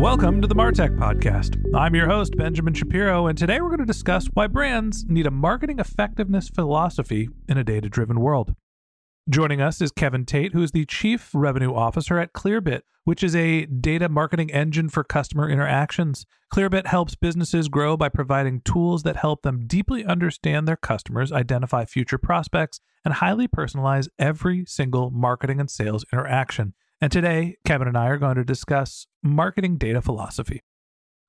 Welcome to the Martech Podcast. I'm your host, Benjamin Shapiro, and today we're going to discuss why brands need a marketing effectiveness philosophy in a data driven world. Joining us is Kevin Tate, who is the Chief Revenue Officer at Clearbit, which is a data marketing engine for customer interactions. Clearbit helps businesses grow by providing tools that help them deeply understand their customers, identify future prospects, and highly personalize every single marketing and sales interaction. And today, Kevin and I are going to discuss marketing data philosophy.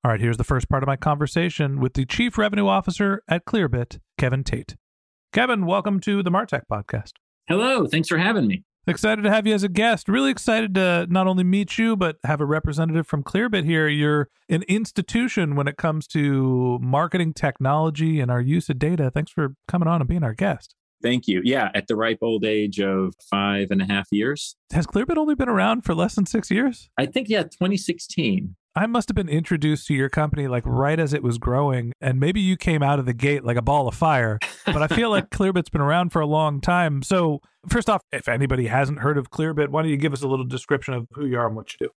All right, here's the first part of my conversation with the Chief Revenue Officer at Clearbit, Kevin Tate. Kevin, welcome to the Martech podcast. Hello, thanks for having me. Excited to have you as a guest. Really excited to not only meet you, but have a representative from Clearbit here. You're an institution when it comes to marketing technology and our use of data. Thanks for coming on and being our guest. Thank you. Yeah, at the ripe old age of five and a half years. Has Clearbit only been around for less than six years? I think, yeah, 2016. I must have been introduced to your company like right as it was growing, and maybe you came out of the gate like a ball of fire. But I feel like Clearbit's been around for a long time. So, first off, if anybody hasn't heard of Clearbit, why don't you give us a little description of who you are and what you do?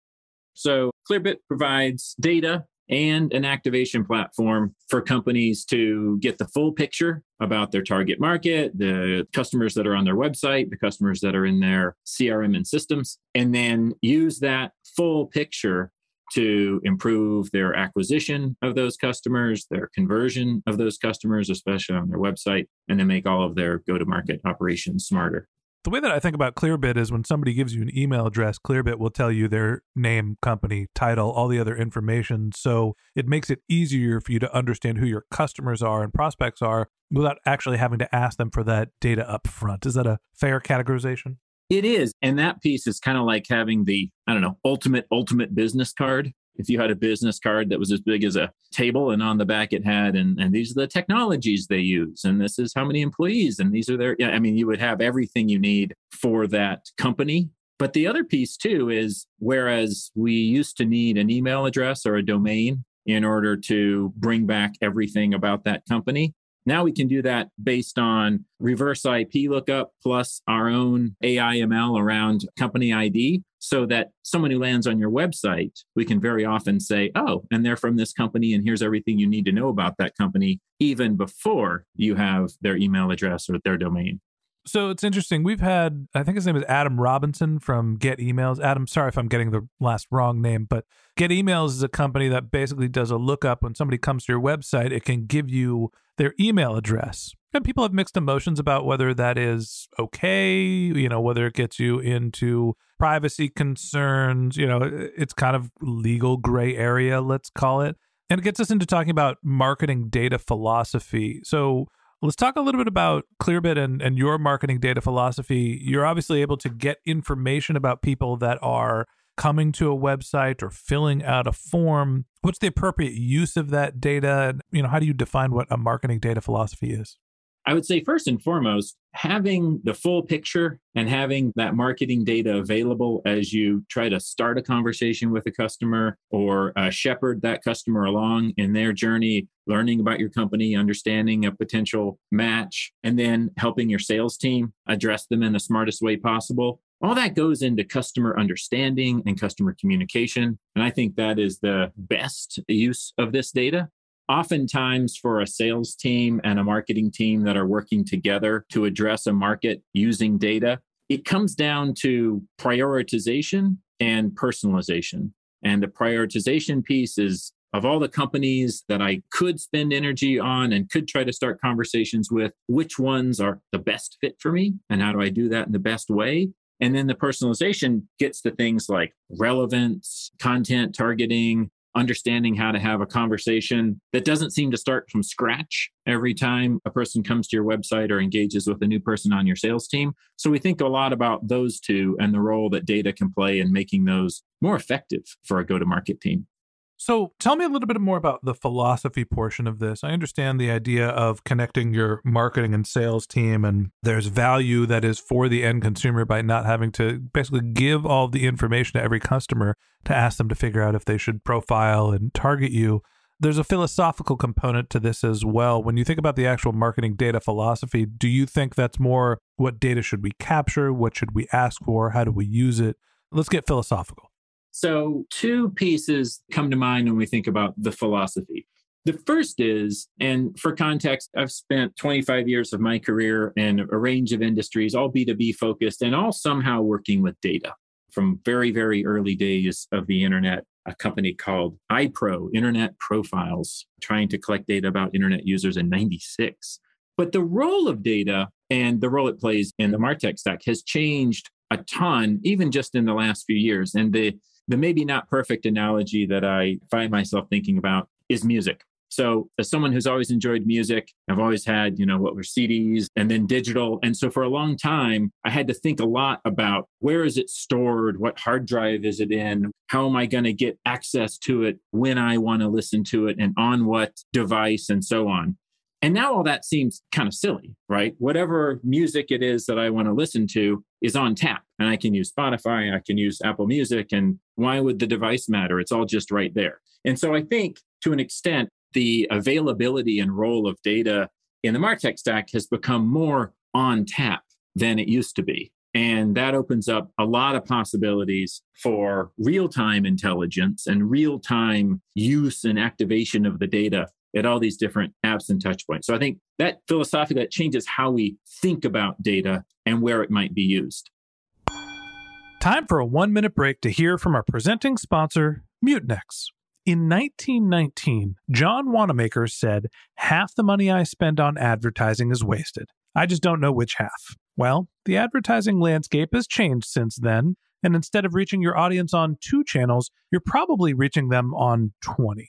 So, Clearbit provides data and an activation platform for companies to get the full picture about their target market, the customers that are on their website, the customers that are in their CRM and systems, and then use that full picture to improve their acquisition of those customers, their conversion of those customers, especially on their website, and then make all of their go to market operations smarter. The way that I think about Clearbit is when somebody gives you an email address, Clearbit will tell you their name, company, title, all the other information. So it makes it easier for you to understand who your customers are and prospects are without actually having to ask them for that data up front. Is that a fair categorization? It is. And that piece is kind of like having the, I don't know, ultimate, ultimate business card. If you had a business card that was as big as a table and on the back it had, and, and these are the technologies they use, and this is how many employees, and these are their, yeah, I mean, you would have everything you need for that company. But the other piece too is whereas we used to need an email address or a domain in order to bring back everything about that company, now we can do that based on reverse IP lookup plus our own AIML around company ID so that someone who lands on your website, we can very often say, oh, and they're from this company, and here's everything you need to know about that company, even before you have their email address or their domain. So it's interesting. We've had, I think his name is Adam Robinson from GetEmails. Adam, sorry if I'm getting the last wrong name, but GetEmails is a company that basically does a lookup when somebody comes to your website. It can give you their email address. And people have mixed emotions about whether that is okay, you know, whether it gets you into privacy concerns. You know, it's kind of legal gray area, let's call it. And it gets us into talking about marketing data philosophy. So, Let's talk a little bit about Clearbit and, and your marketing data philosophy. You're obviously able to get information about people that are coming to a website or filling out a form. What's the appropriate use of that data? You know, how do you define what a marketing data philosophy is? I would say, first and foremost, having the full picture and having that marketing data available as you try to start a conversation with a customer or uh, shepherd that customer along in their journey, learning about your company, understanding a potential match, and then helping your sales team address them in the smartest way possible. All that goes into customer understanding and customer communication. And I think that is the best use of this data oftentimes for a sales team and a marketing team that are working together to address a market using data, it comes down to prioritization and personalization. And the prioritization piece is of all the companies that I could spend energy on and could try to start conversations with, which ones are the best fit for me? And how do I do that in the best way? And then the personalization gets to things like relevance, content targeting, understanding how to have a conversation that doesn't seem to start from scratch every time a person comes to your website or engages with a new person on your sales team. So we think a lot about those two and the role that data can play in making those more effective for a go to market team. So tell me a little bit more about the philosophy portion of this. I understand the idea of connecting your marketing and sales team, and there's value that is for the end consumer by not having to basically give all the information to every customer to ask them to figure out if they should profile and target you. There's a philosophical component to this as well. When you think about the actual marketing data philosophy, do you think that's more what data should we capture? What should we ask for? How do we use it? Let's get philosophical. So, two pieces come to mind when we think about the philosophy. The first is, and for context, I've spent 25 years of my career in a range of industries, all B2B focused, and all somehow working with data from very, very early days of the internet. A company called iPro, Internet Profiles, trying to collect data about internet users in 96. But the role of data and the role it plays in the Martech stack has changed a ton, even just in the last few years. And the the maybe not perfect analogy that I find myself thinking about is music. So, as someone who's always enjoyed music, I've always had, you know, what were CDs and then digital. And so, for a long time, I had to think a lot about where is it stored? What hard drive is it in? How am I going to get access to it when I want to listen to it and on what device and so on? And now all that seems kind of silly, right? Whatever music it is that I want to listen to is on tap. And I can use Spotify, I can use Apple Music. And why would the device matter? It's all just right there. And so I think to an extent, the availability and role of data in the Martech stack has become more on tap than it used to be. And that opens up a lot of possibilities for real time intelligence and real time use and activation of the data at all these different apps and touch points. So I think that philosophically that changes how we think about data and where it might be used. Time for a one minute break to hear from our presenting sponsor, Mutinex. In 1919, John Wanamaker said, Half the money I spend on advertising is wasted. I just don't know which half. Well, the advertising landscape has changed since then, and instead of reaching your audience on two channels, you're probably reaching them on 20.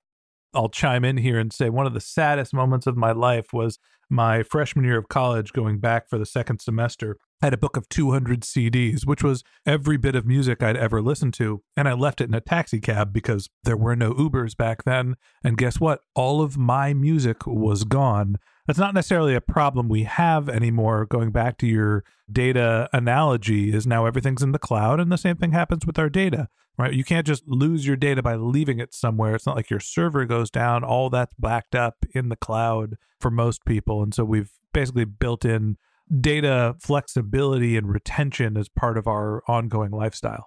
I'll chime in here and say one of the saddest moments of my life was my freshman year of college going back for the second semester. I had a book of 200 CDs, which was every bit of music I'd ever listened to. And I left it in a taxi cab because there were no Ubers back then. And guess what? All of my music was gone. That's not necessarily a problem we have anymore. Going back to your data analogy, is now everything's in the cloud, and the same thing happens with our data, right? You can't just lose your data by leaving it somewhere. It's not like your server goes down, all that's backed up in the cloud for most people. And so we've basically built in data flexibility and retention as part of our ongoing lifestyle.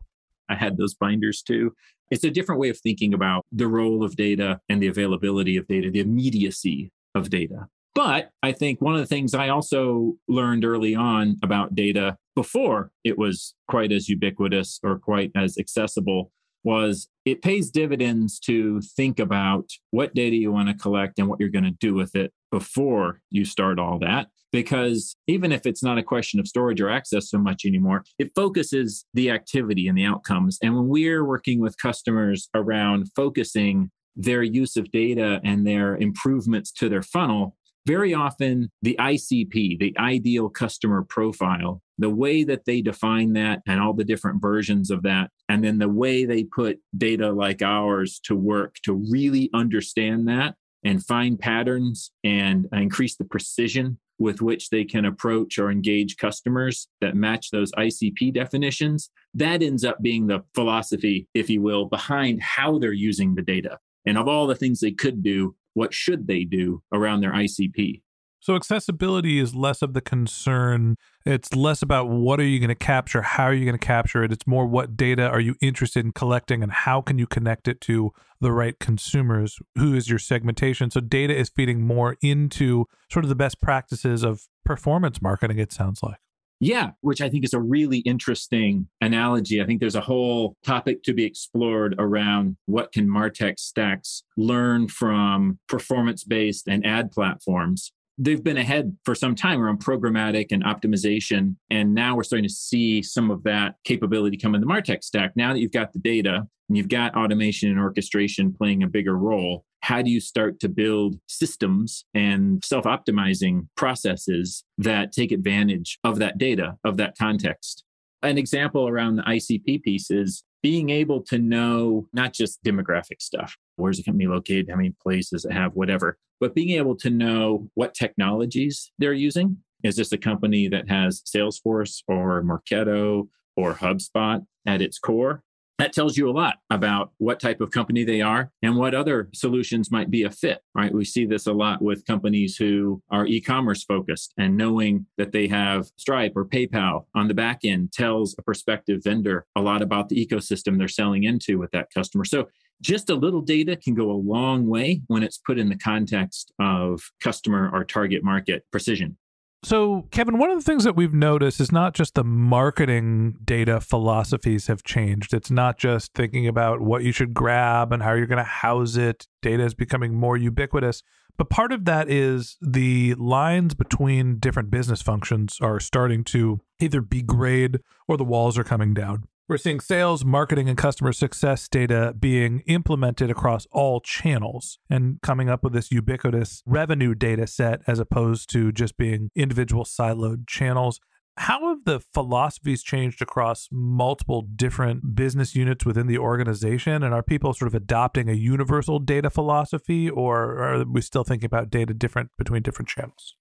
I had those binders too. It's a different way of thinking about the role of data and the availability of data, the immediacy of data. But I think one of the things I also learned early on about data before it was quite as ubiquitous or quite as accessible was it pays dividends to think about what data you want to collect and what you're going to do with it before you start all that. Because even if it's not a question of storage or access so much anymore, it focuses the activity and the outcomes. And when we're working with customers around focusing their use of data and their improvements to their funnel, very often the ICP, the ideal customer profile, the way that they define that and all the different versions of that, and then the way they put data like ours to work to really understand that and find patterns and uh, increase the precision with which they can approach or engage customers that match those ICP definitions, that ends up being the philosophy, if you will, behind how they're using the data. And of all the things they could do, what should they do around their ICP? So accessibility is less of the concern. It's less about what are you going to capture, how are you going to capture it. It's more what data are you interested in collecting and how can you connect it to the right consumers? Who is your segmentation? So data is feeding more into sort of the best practices of performance marketing it sounds like. Yeah, which I think is a really interesting analogy. I think there's a whole topic to be explored around what can Martech stacks learn from performance based and ad platforms. They've been ahead for some time around programmatic and optimization. And now we're starting to see some of that capability come in the Martech stack. Now that you've got the data and you've got automation and orchestration playing a bigger role, how do you start to build systems and self optimizing processes that take advantage of that data, of that context? An example around the ICP piece is being able to know not just demographic stuff, where's the company located, how many places it have, whatever, but being able to know what technologies they're using. Is this a company that has Salesforce or Marketo or HubSpot at its core? That tells you a lot about what type of company they are and what other solutions might be a fit, right? We see this a lot with companies who are e commerce focused and knowing that they have Stripe or PayPal on the back end tells a prospective vendor a lot about the ecosystem they're selling into with that customer. So just a little data can go a long way when it's put in the context of customer or target market precision. So, Kevin, one of the things that we've noticed is not just the marketing data philosophies have changed. It's not just thinking about what you should grab and how you're going to house it. Data is becoming more ubiquitous. But part of that is the lines between different business functions are starting to either degrade or the walls are coming down. We're seeing sales, marketing, and customer success data being implemented across all channels and coming up with this ubiquitous revenue data set as opposed to just being individual siloed channels. How have the philosophies changed across multiple different business units within the organization? And are people sort of adopting a universal data philosophy, or are we still thinking about data different between different channels?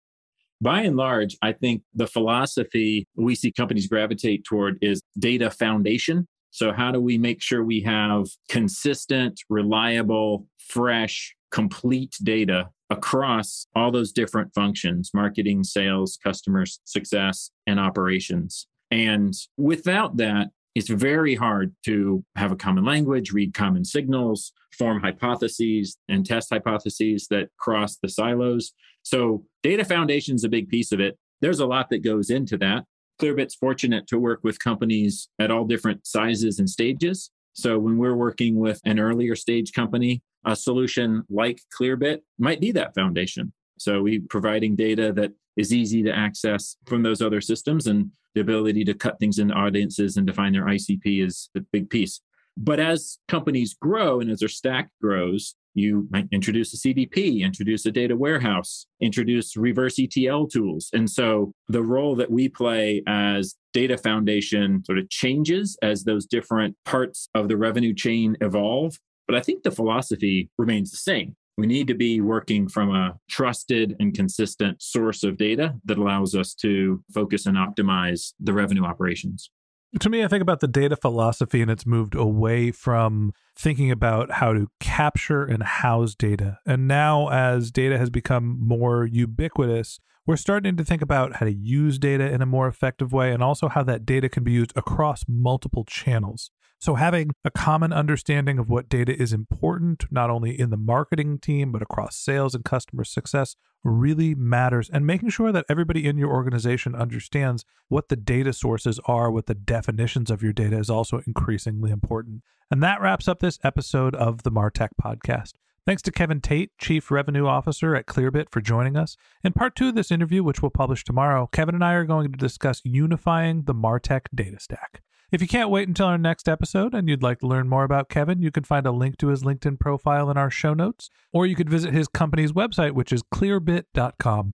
By and large, I think the philosophy we see companies gravitate toward is data foundation. So, how do we make sure we have consistent, reliable, fresh, complete data across all those different functions marketing, sales, customers, success, and operations? And without that, it's very hard to have a common language, read common signals, form hypotheses, and test hypotheses that cross the silos. So, data foundation is a big piece of it. There's a lot that goes into that. Clearbit's fortunate to work with companies at all different sizes and stages. So, when we're working with an earlier stage company, a solution like Clearbit might be that foundation. So, we providing data that is easy to access from those other systems and the ability to cut things into audiences and define their ICP is a big piece. But as companies grow and as their stack grows, you might introduce a CDP, introduce a data warehouse, introduce reverse ETL tools. And so the role that we play as data foundation sort of changes as those different parts of the revenue chain evolve. But I think the philosophy remains the same. We need to be working from a trusted and consistent source of data that allows us to focus and optimize the revenue operations. To me, I think about the data philosophy and it's moved away from thinking about how to capture and house data. And now, as data has become more ubiquitous, we're starting to think about how to use data in a more effective way and also how that data can be used across multiple channels. So, having a common understanding of what data is important, not only in the marketing team, but across sales and customer success, really matters. And making sure that everybody in your organization understands what the data sources are, what the definitions of your data is also increasingly important. And that wraps up this episode of the Martech podcast. Thanks to Kevin Tate, Chief Revenue Officer at Clearbit, for joining us. In part two of this interview, which we'll publish tomorrow, Kevin and I are going to discuss unifying the Martech data stack. If you can't wait until our next episode and you'd like to learn more about Kevin, you can find a link to his LinkedIn profile in our show notes, or you could visit his company's website, which is clearbit.com.